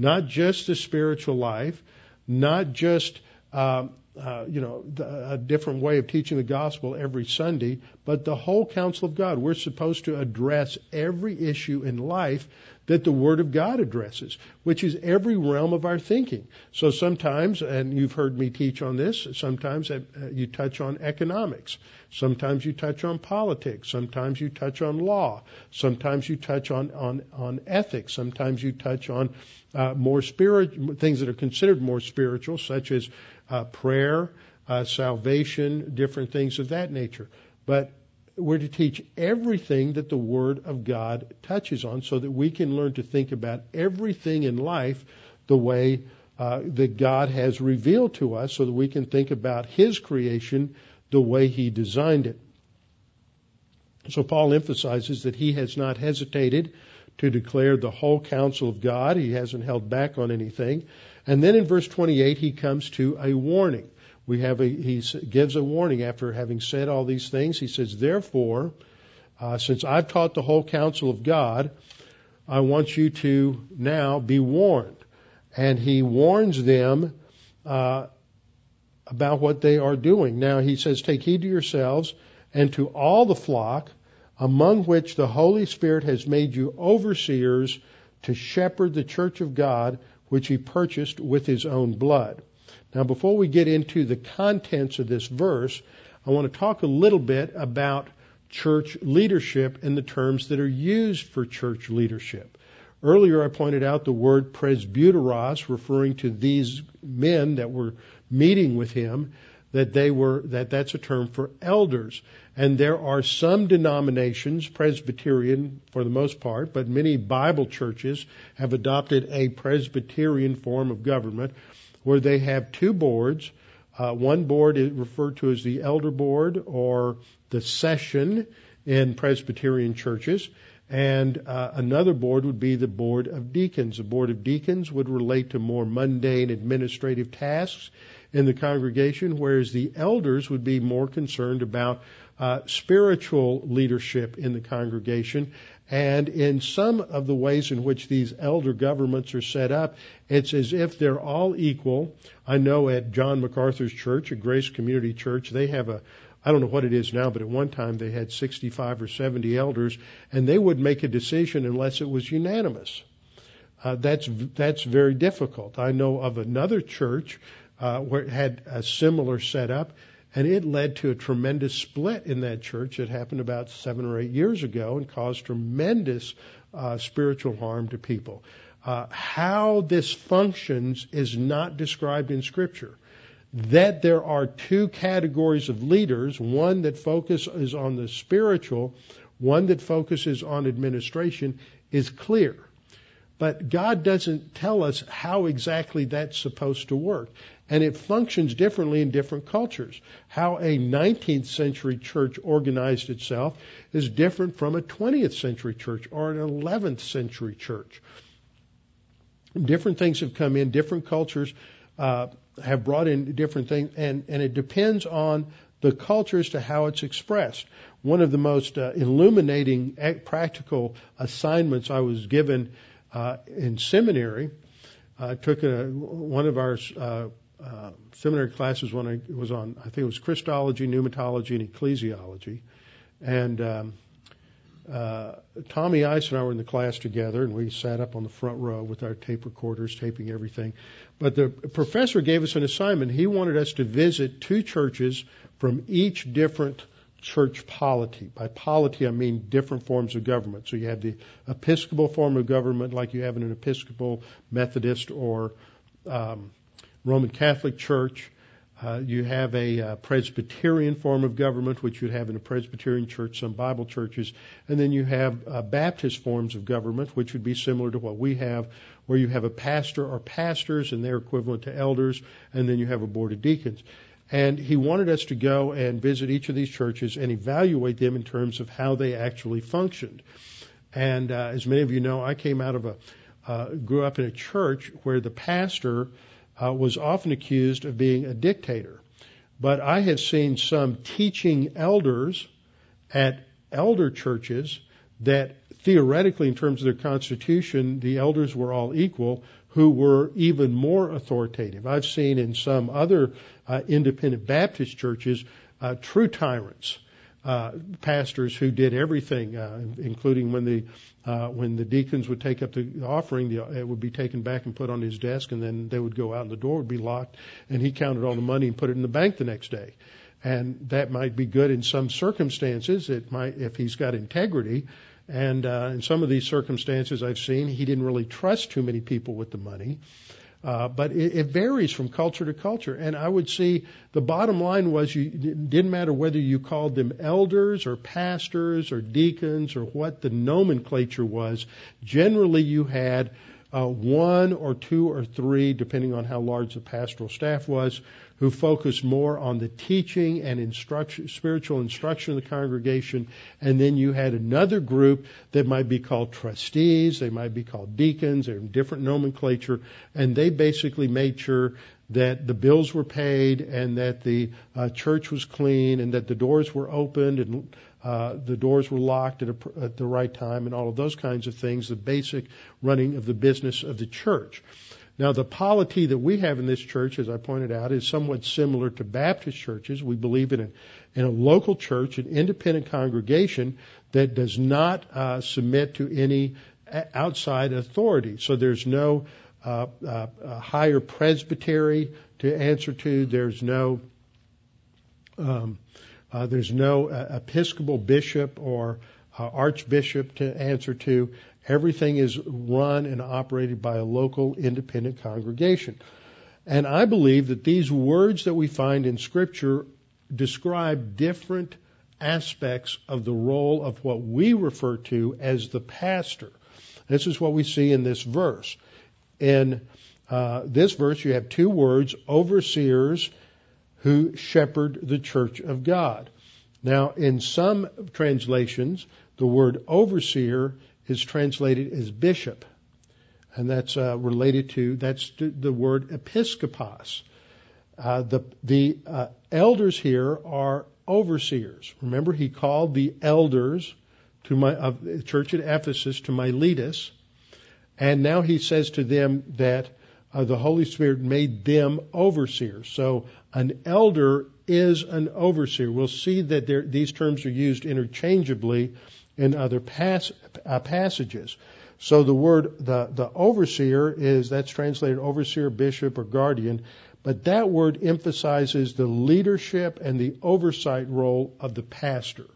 not just the spiritual life, not just uh, uh, you know a different way of teaching the gospel every Sunday, but the whole counsel of God. We're supposed to address every issue in life that the Word of God addresses, which is every realm of our thinking. So sometimes, and you've heard me teach on this, sometimes uh, you touch on economics. Sometimes you touch on politics. Sometimes you touch on law. Sometimes you touch on, on, on ethics. Sometimes you touch on uh, more spirit, things that are considered more spiritual, such as uh, prayer, uh, salvation, different things of that nature. But we're to teach everything that the Word of God touches on so that we can learn to think about everything in life the way uh, that God has revealed to us so that we can think about His creation the way He designed it. So Paul emphasizes that he has not hesitated to declare the whole counsel of God. He hasn't held back on anything. And then in verse 28, he comes to a warning. We have a, he gives a warning after having said all these things. He says, therefore, uh, since I've taught the whole counsel of God, I want you to now be warned. And he warns them uh, about what they are doing. Now he says, take heed to yourselves and to all the flock among which the Holy Spirit has made you overseers to shepherd the church of God, which he purchased with his own blood. Now, before we get into the contents of this verse, I want to talk a little bit about church leadership and the terms that are used for church leadership. Earlier, I pointed out the word presbyteros, referring to these men that were meeting with him, that they were, that that's a term for elders. And there are some denominations, Presbyterian for the most part, but many Bible churches have adopted a Presbyterian form of government where they have two boards. Uh, one board is referred to as the elder board or the session in Presbyterian churches. And uh, another board would be the board of deacons. The board of deacons would relate to more mundane administrative tasks in the congregation, whereas the elders would be more concerned about uh, spiritual leadership in the congregation. And in some of the ways in which these elder governments are set up, it's as if they're all equal. I know at John MacArthur's church, at Grace Community Church, they have a I don't know what it is now, but at one time they had 65 or 70 elders, and they would make a decision unless it was unanimous. Uh, that's that's very difficult. I know of another church uh, where it had a similar setup, and it led to a tremendous split in that church. It happened about seven or eight years ago and caused tremendous uh, spiritual harm to people. Uh, how this functions is not described in Scripture. That there are two categories of leaders, one that focuses on the spiritual, one that focuses on administration, is clear. But God doesn't tell us how exactly that's supposed to work and it functions differently in different cultures. How a 19th century church organized itself is different from a 20th century church or an 11th century church. Different things have come in, different cultures uh, have brought in different things, and, and it depends on the culture as to how it's expressed. One of the most uh, illuminating practical assignments I was given uh, in seminary, I took a, one of our seminary classes when I was on, I think it was Christology, Pneumatology, and Ecclesiology. And um, uh, Tommy Ice and I were in the class together, and we sat up on the front row with our tape recorders, taping everything. But the professor gave us an assignment. He wanted us to visit two churches from each different church polity. By polity, I mean different forms of government. So you have the Episcopal form of government, like you have in an Episcopal, Methodist, or um, Roman Catholic Church. Uh, you have a uh, Presbyterian form of government, which you'd have in a Presbyterian church, some Bible churches, and then you have uh, Baptist forms of government, which would be similar to what we have, where you have a pastor or pastors, and they're equivalent to elders, and then you have a board of deacons. And he wanted us to go and visit each of these churches and evaluate them in terms of how they actually functioned. And uh, as many of you know, I came out of a uh, grew up in a church where the pastor uh, was often accused of being a dictator. But I have seen some teaching elders at elder churches that theoretically, in terms of their constitution, the elders were all equal, who were even more authoritative. I've seen in some other uh, independent Baptist churches uh, true tyrants uh, pastors who did everything, uh, including when the uh, when the deacons would take up the offering, the, it would be taken back and put on his desk, and then they would go out, and the door would be locked, and he counted all the money and put it in the bank the next day. And that might be good in some circumstances. It might, if he's got integrity. And uh, in some of these circumstances I've seen, he didn't really trust too many people with the money. Uh, Uh, but it, it varies from culture to culture. And I would see the bottom line was you it didn't matter whether you called them elders or pastors or deacons or what the nomenclature was. Generally, you had uh, one or two or three, depending on how large the pastoral staff was, who focused more on the teaching and instruction, spiritual instruction of the congregation. And then you had another group that might be called trustees, they might be called deacons, they're in different nomenclature, and they basically made sure that the bills were paid and that the uh, church was clean and that the doors were opened and uh, the doors were locked at, a, at the right time and all of those kinds of things, the basic running of the business of the church. Now, the polity that we have in this church, as I pointed out, is somewhat similar to Baptist churches. We believe in a, in a local church, an independent congregation that does not uh, submit to any outside authority. So there's no uh, uh, higher presbytery to answer to. There's no um, uh, there's no uh, Episcopal bishop or uh, archbishop to answer to. Everything is run and operated by a local independent congregation. And I believe that these words that we find in Scripture describe different aspects of the role of what we refer to as the pastor. This is what we see in this verse. In uh, this verse, you have two words overseers who shepherd the church of God. Now, in some translations, the word overseer is translated as bishop, and that's uh, related to that's the word episkopos. Uh, the the uh, elders here are overseers. Remember, he called the elders to my of the church at Ephesus to Miletus, and now he says to them that uh, the Holy Spirit made them overseers. So an elder is an overseer. We'll see that there, these terms are used interchangeably in other pas, uh, passages. So the word, the, the overseer is, that's translated overseer, bishop, or guardian, but that word emphasizes the leadership and the oversight role of the pastor.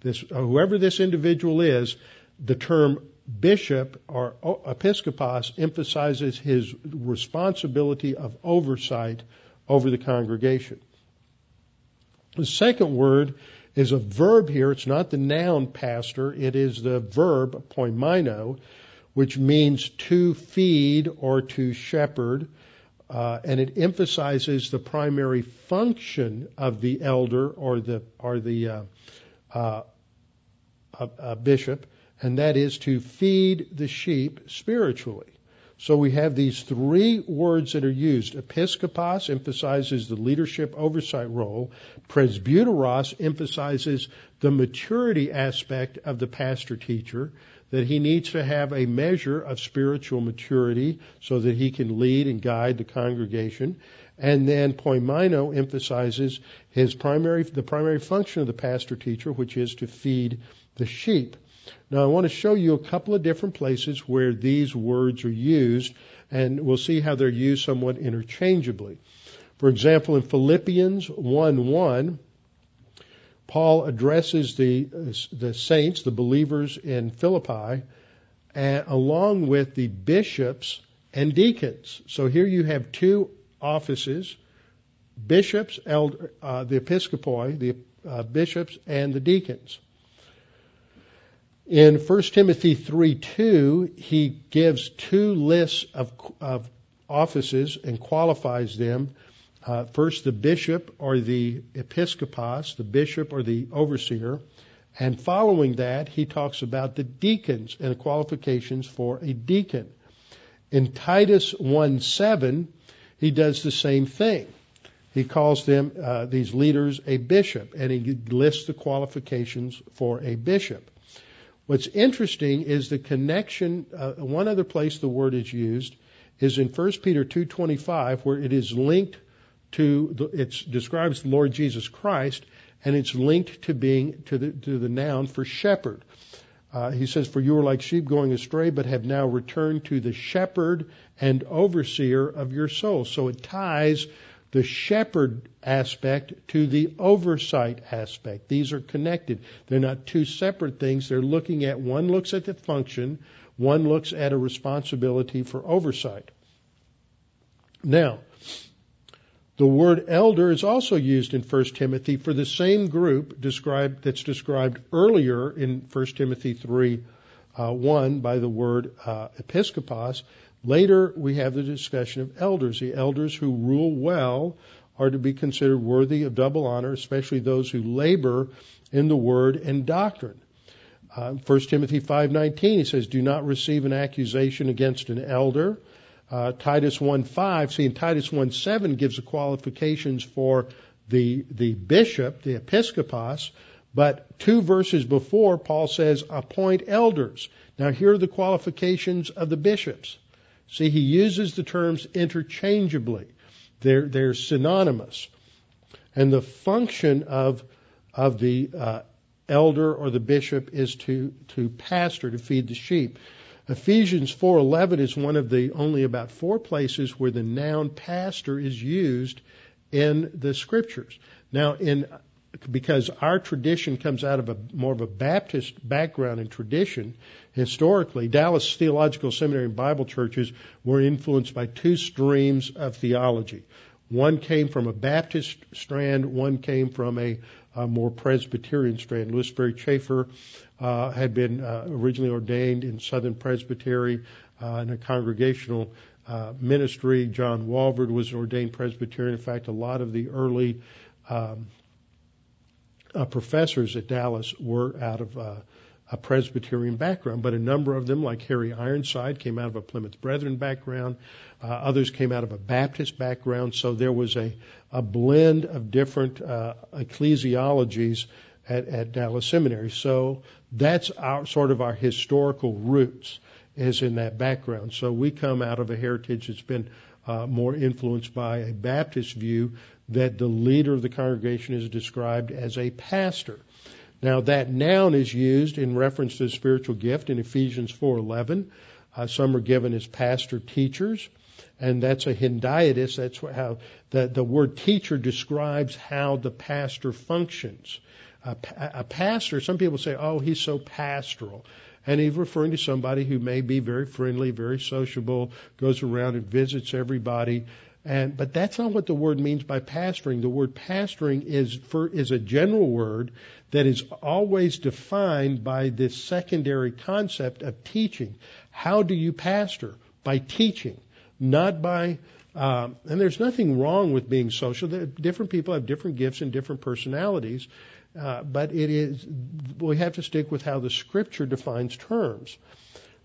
This, uh, whoever this individual is, the term bishop or episkopos emphasizes his responsibility of oversight over the congregation. The second word is a verb here. It's not the noun pastor. It is the verb poimaino, which means to feed or to shepherd. Uh, and it emphasizes the primary function of the elder or the or the uh, uh, a, a bishop, and that is to feed the sheep spiritually. So we have these three words that are used. Episkopos emphasizes the leadership oversight role. Presbyteros emphasizes the maturity aspect of the pastor teacher, that he needs to have a measure of spiritual maturity so that he can lead and guide the congregation. And then poimaino emphasizes his primary, the primary function of the pastor teacher, which is to feed the sheep. Now I want to show you a couple of different places where these words are used, and we'll see how they're used somewhat interchangeably. For example, in Philippians 1:1, Paul addresses the the saints, the believers in Philippi, along with the bishops and deacons. So here you have two offices: bishops, elder, uh, the episcopoi, the uh, bishops, and the deacons. In 1 Timothy 3:2, he gives two lists of, of offices and qualifies them. Uh, first, the bishop or the episkopos, the bishop or the overseer. And following that, he talks about the deacons and the qualifications for a deacon. In Titus 1:7, he does the same thing. He calls them, uh, these leaders, a bishop, and he lists the qualifications for a bishop. What's interesting is the connection. Uh, one other place the word is used is in 1 Peter 2:25, where it is linked to it describes the Lord Jesus Christ, and it's linked to being to the to the noun for shepherd. Uh, he says, "For you are like sheep going astray, but have now returned to the shepherd and overseer of your souls." So it ties the shepherd aspect to the oversight aspect. These are connected. They're not two separate things. They're looking at one looks at the function, one looks at a responsibility for oversight. Now, the word elder is also used in 1 Timothy for the same group described, that's described earlier in 1 Timothy 3 uh, 1 by the word uh, episkopos, Later, we have the discussion of elders. The elders who rule well are to be considered worthy of double honor, especially those who labor in the word and doctrine. Uh, 1 Timothy 5:19 he says, "Do not receive an accusation against an elder." Uh, Titus 1:5, see, in Titus 1:7 gives the qualifications for the the bishop, the episkopos, but two verses before Paul says, "Appoint elders." Now here are the qualifications of the bishops. See, he uses the terms interchangeably. They're, they're synonymous. And the function of, of the uh, elder or the bishop is to, to pastor, to feed the sheep. Ephesians 4:11 is one of the only about four places where the noun pastor is used in the scriptures. Now, in because our tradition comes out of a more of a Baptist background and tradition, historically, Dallas Theological Seminary and Bible churches were influenced by two streams of theology. One came from a Baptist strand, one came from a, a more Presbyterian strand. Lewis Sperry Chafer uh, had been uh, originally ordained in Southern Presbytery uh, in a congregational uh, ministry. John Walvoord was an ordained Presbyterian. In fact, a lot of the early um, uh, professors at Dallas were out of uh, a Presbyterian background, but a number of them, like Harry Ironside, came out of a Plymouth Brethren background. Uh, others came out of a Baptist background. So there was a, a blend of different uh, ecclesiologies at, at Dallas Seminary. So that's our sort of our historical roots is in that background. So we come out of a heritage that's been uh, more influenced by a Baptist view that the leader of the congregation is described as a pastor. Now that noun is used in reference to the spiritual gift in Ephesians 4:11. Uh, some are given as pastor teachers, and that's a hendiadys. That's how the, the word teacher describes how the pastor functions. A, a pastor, some people say, oh, he's so pastoral. And he's referring to somebody who may be very friendly, very sociable, goes around and visits everybody. And, but that's not what the word means by pastoring. The word pastoring is for, is a general word that is always defined by this secondary concept of teaching. How do you pastor? By teaching, not by. Um, and there's nothing wrong with being social. Different people have different gifts and different personalities, uh, but it is we have to stick with how the Scripture defines terms.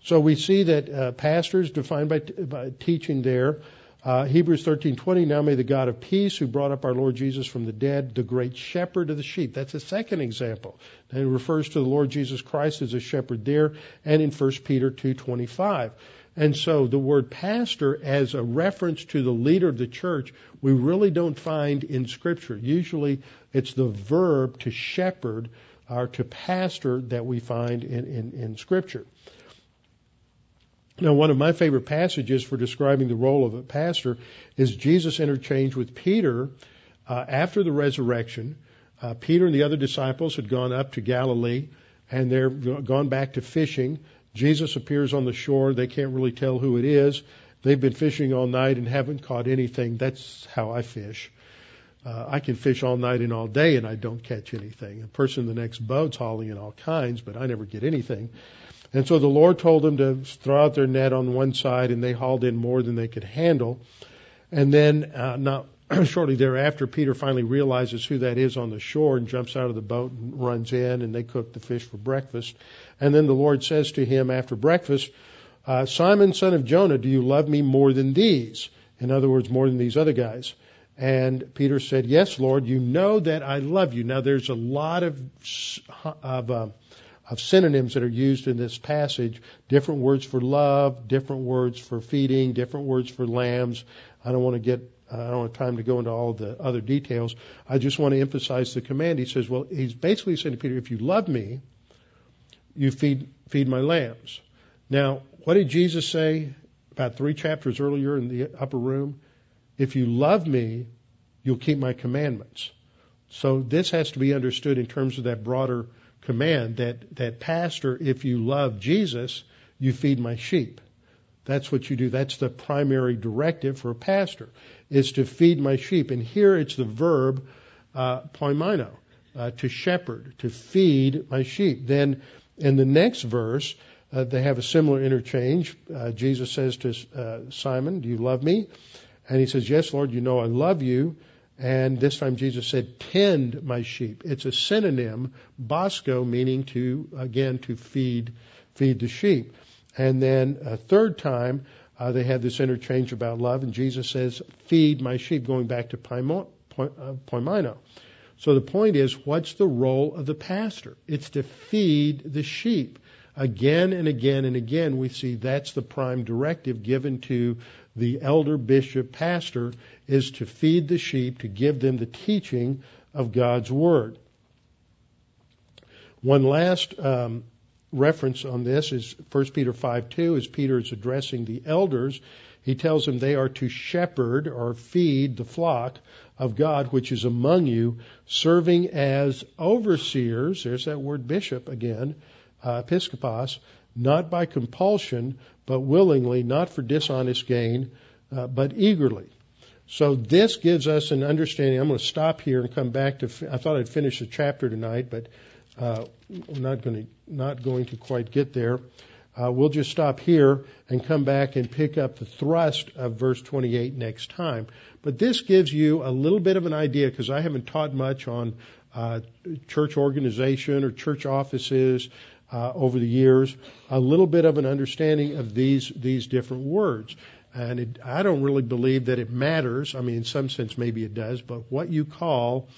So we see that uh, pastors defined by, by teaching there. Uh, Hebrews 13:20. Now may the God of peace, who brought up our Lord Jesus from the dead, the great shepherd of the sheep. That's a second example. And it refers to the Lord Jesus Christ as a shepherd there, and in 1 Peter 2:25. And so the word pastor as a reference to the leader of the church, we really don't find in Scripture. Usually it's the verb to shepherd or to pastor that we find in, in, in Scripture. Now, one of my favorite passages for describing the role of a pastor is Jesus' interchange with Peter uh, after the resurrection. Uh, Peter and the other disciples had gone up to Galilee and they're gone back to fishing. Jesus appears on the shore. They can't really tell who it is. They've been fishing all night and haven't caught anything. That's how I fish. Uh, I can fish all night and all day and I don't catch anything. A person in the next boat's hauling in all kinds, but I never get anything. And so the Lord told them to throw out their net on one side, and they hauled in more than they could handle. And then, uh, not shortly thereafter, Peter finally realizes who that is on the shore and jumps out of the boat and runs in, and they cook the fish for breakfast. And then the Lord says to him after breakfast, uh, Simon, son of Jonah, do you love me more than these? In other words, more than these other guys. And Peter said, Yes, Lord, you know that I love you. Now, there's a lot of, of uh, of synonyms that are used in this passage different words for love, different words for feeding, different words for lambs. I don't want to get I don't have time to go into all the other details. I just want to emphasize the command. He says, well, he's basically saying to Peter, if you love me, you feed feed my lambs. Now, what did Jesus say about three chapters earlier in the upper room? If you love me, you'll keep my commandments. So this has to be understood in terms of that broader command that, that pastor, if you love Jesus, you feed my sheep. That's what you do. That's the primary directive for a pastor, is to feed my sheep. And here it's the verb uh, poimaino, uh, to shepherd, to feed my sheep. Then in the next verse, uh, they have a similar interchange. Uh, Jesus says to uh, Simon, Do you love me? And he says, Yes, Lord, you know I love you. And this time Jesus said, tend my sheep. It's a synonym, bosco, meaning to, again, to feed, feed the sheep. And then a third time, uh, they had this interchange about love, and Jesus says, feed my sheep, going back to uh, poimaino. So the point is, what's the role of the pastor? It's to feed the sheep. Again and again and again, we see that's the prime directive given to the elder, bishop, pastor is to feed the sheep, to give them the teaching of God's Word. One last um, reference on this is 1 Peter 5 2, as Peter is addressing the elders. He tells them they are to shepherd or feed the flock of God which is among you, serving as overseers. There's that word bishop again, uh, episkopos, not by compulsion, but willingly, not for dishonest gain, uh, but eagerly. So this gives us an understanding. I'm going to stop here and come back to. I thought I'd finish the chapter tonight, but uh, I'm not going to not going to quite get there. Uh, we'll just stop here and come back and pick up the thrust of verse 28 next time. But this gives you a little bit of an idea because I haven't taught much on uh, church organization or church offices uh, over the years. A little bit of an understanding of these these different words. And it, I don't really believe that it matters. I mean, in some sense, maybe it does, but what you call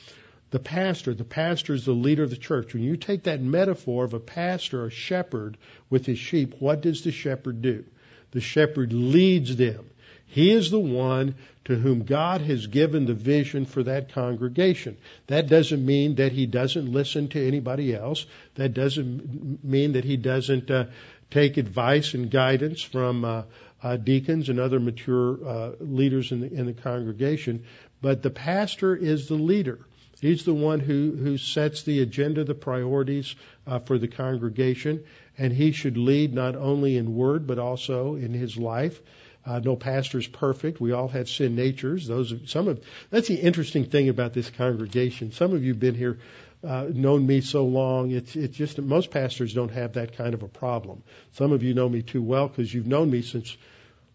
the pastor, the pastor is the leader of the church. When you take that metaphor of a pastor, a shepherd with his sheep, what does the shepherd do? The shepherd leads them. He is the one to whom God has given the vision for that congregation. That doesn't mean that he doesn't listen to anybody else. That doesn't mean that he doesn't uh, take advice and guidance from uh, uh, deacons and other mature uh, leaders in the, in the congregation, but the pastor is the leader. He's the one who, who sets the agenda, the priorities uh, for the congregation, and he should lead not only in word but also in his life. Uh, no pastor's perfect. We all have sin natures. Those some of that's the interesting thing about this congregation. Some of you've been here uh, known me so long. It's it's just that most pastors don't have that kind of a problem. Some of you know me too well because you've known me since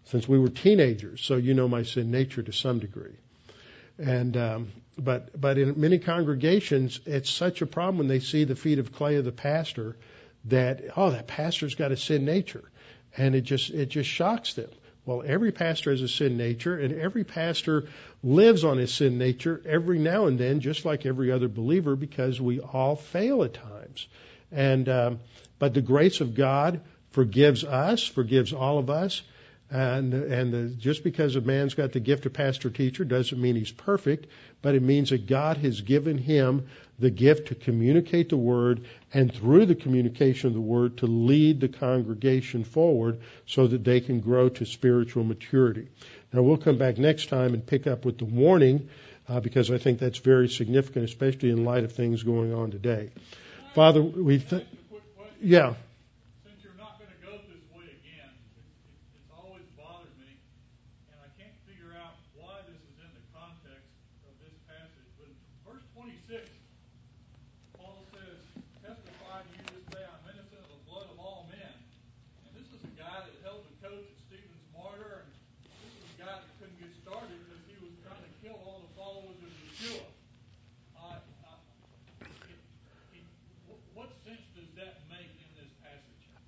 since we were teenagers, so you know my sin nature to some degree. And um, but but in many congregations, it's such a problem when they see the feet of clay of the pastor that oh that pastor's got a sin nature. and it just it just shocks them. Well, every pastor has a sin nature, and every pastor lives on his sin nature every now and then, just like every other believer, because we all fail at times. And um, but the grace of God forgives us, forgives all of us, and and just because a man's got the gift of pastor teacher doesn't mean he's perfect, but it means that God has given him the gift to communicate the word and through the communication of the word to lead the congregation forward so that they can grow to spiritual maturity. Now we'll come back next time and pick up with the warning uh, because I think that's very significant, especially in light of things going on today. Father, we th- yeah.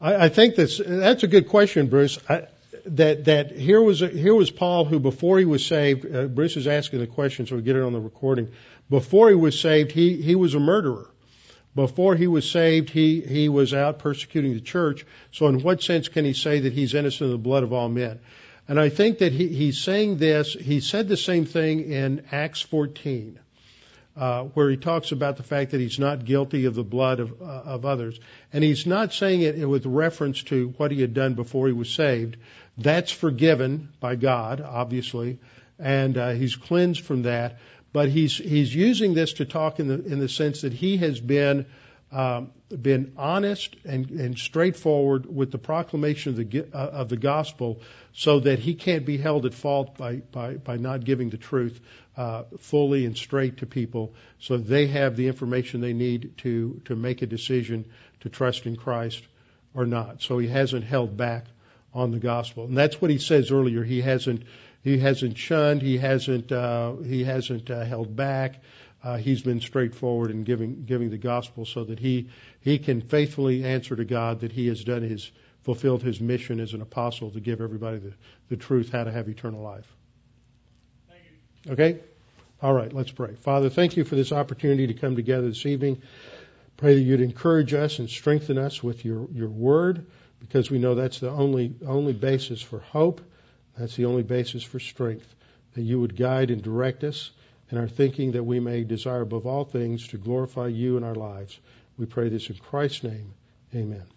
I, I think that's that's a good question, Bruce. I, that that here was a, here was Paul who before he was saved. Uh, Bruce is asking the question, so we get it on the recording. Before he was saved, he he was a murderer. Before he was saved, he he was out persecuting the church. So in what sense can he say that he's innocent of the blood of all men? And I think that he, he's saying this. He said the same thing in Acts 14 uh, where he talks about the fact that he's not guilty of the blood of, uh, of others. And he's not saying it with reference to what he had done before he was saved. That's forgiven by God, obviously, and uh, he's cleansed from that. But he's he's using this to talk in the in the sense that he has been um, been honest and, and straightforward with the proclamation of the uh, of the gospel, so that he can't be held at fault by by, by not giving the truth uh, fully and straight to people so they have the information they need to, to make a decision to trust in Christ or not. So he hasn't held back on the gospel. And that's what he says earlier. He hasn't, he hasn't shunned, he hasn't, uh, he hasn't uh, held back. Uh, he's been straightforward in giving, giving the gospel so that he, he can faithfully answer to God that he has done his, fulfilled his mission as an apostle to give everybody the, the truth how to have eternal life. Okay? All right, let's pray. Father, thank you for this opportunity to come together this evening. Pray that you'd encourage us and strengthen us with your, your word, because we know that's the only, only basis for hope. That's the only basis for strength. That you would guide and direct us in our thinking that we may desire above all things to glorify you in our lives. We pray this in Christ's name. Amen.